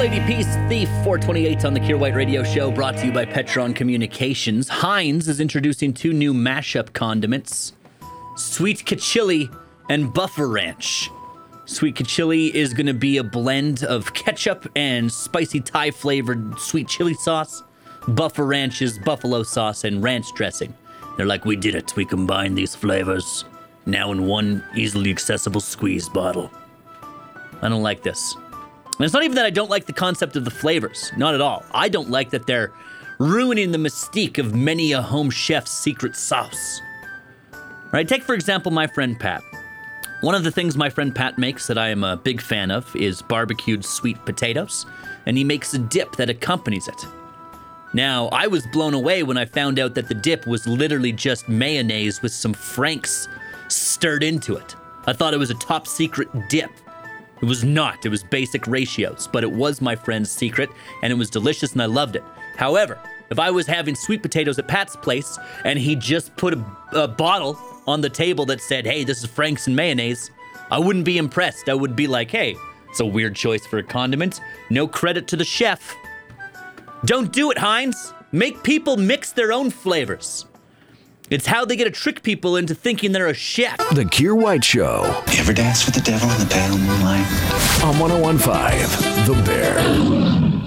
Lady Peace Thief 428 on the Kier White Radio Show, brought to you by Petron Communications. Heinz is introducing two new mashup condiments Sweet Kachili and Buffaranch. Sweet Kachili is going to be a blend of ketchup and spicy Thai flavored sweet chili sauce. Buffaranch is buffalo sauce and ranch dressing. They're like, we did it. We combined these flavors now in one easily accessible squeeze bottle. I don't like this. And it's not even that I don't like the concept of the flavors, not at all. I don't like that they're ruining the mystique of many a home chef's secret sauce. Right? Take, for example, my friend Pat. One of the things my friend Pat makes that I am a big fan of is barbecued sweet potatoes, and he makes a dip that accompanies it. Now, I was blown away when I found out that the dip was literally just mayonnaise with some Franks stirred into it. I thought it was a top secret dip. It was not. It was basic ratios, but it was my friend's secret, and it was delicious, and I loved it. However, if I was having sweet potatoes at Pat's place and he just put a, a bottle on the table that said, hey, this is Frank's and mayonnaise, I wouldn't be impressed. I would be like, hey, it's a weird choice for a condiment. No credit to the chef. Don't do it, Heinz. Make people mix their own flavors. It's how they get to trick people into thinking they're a chef. The Kier White Show You ever dance with the devil in the pale moonlight? on 1015 The Bear.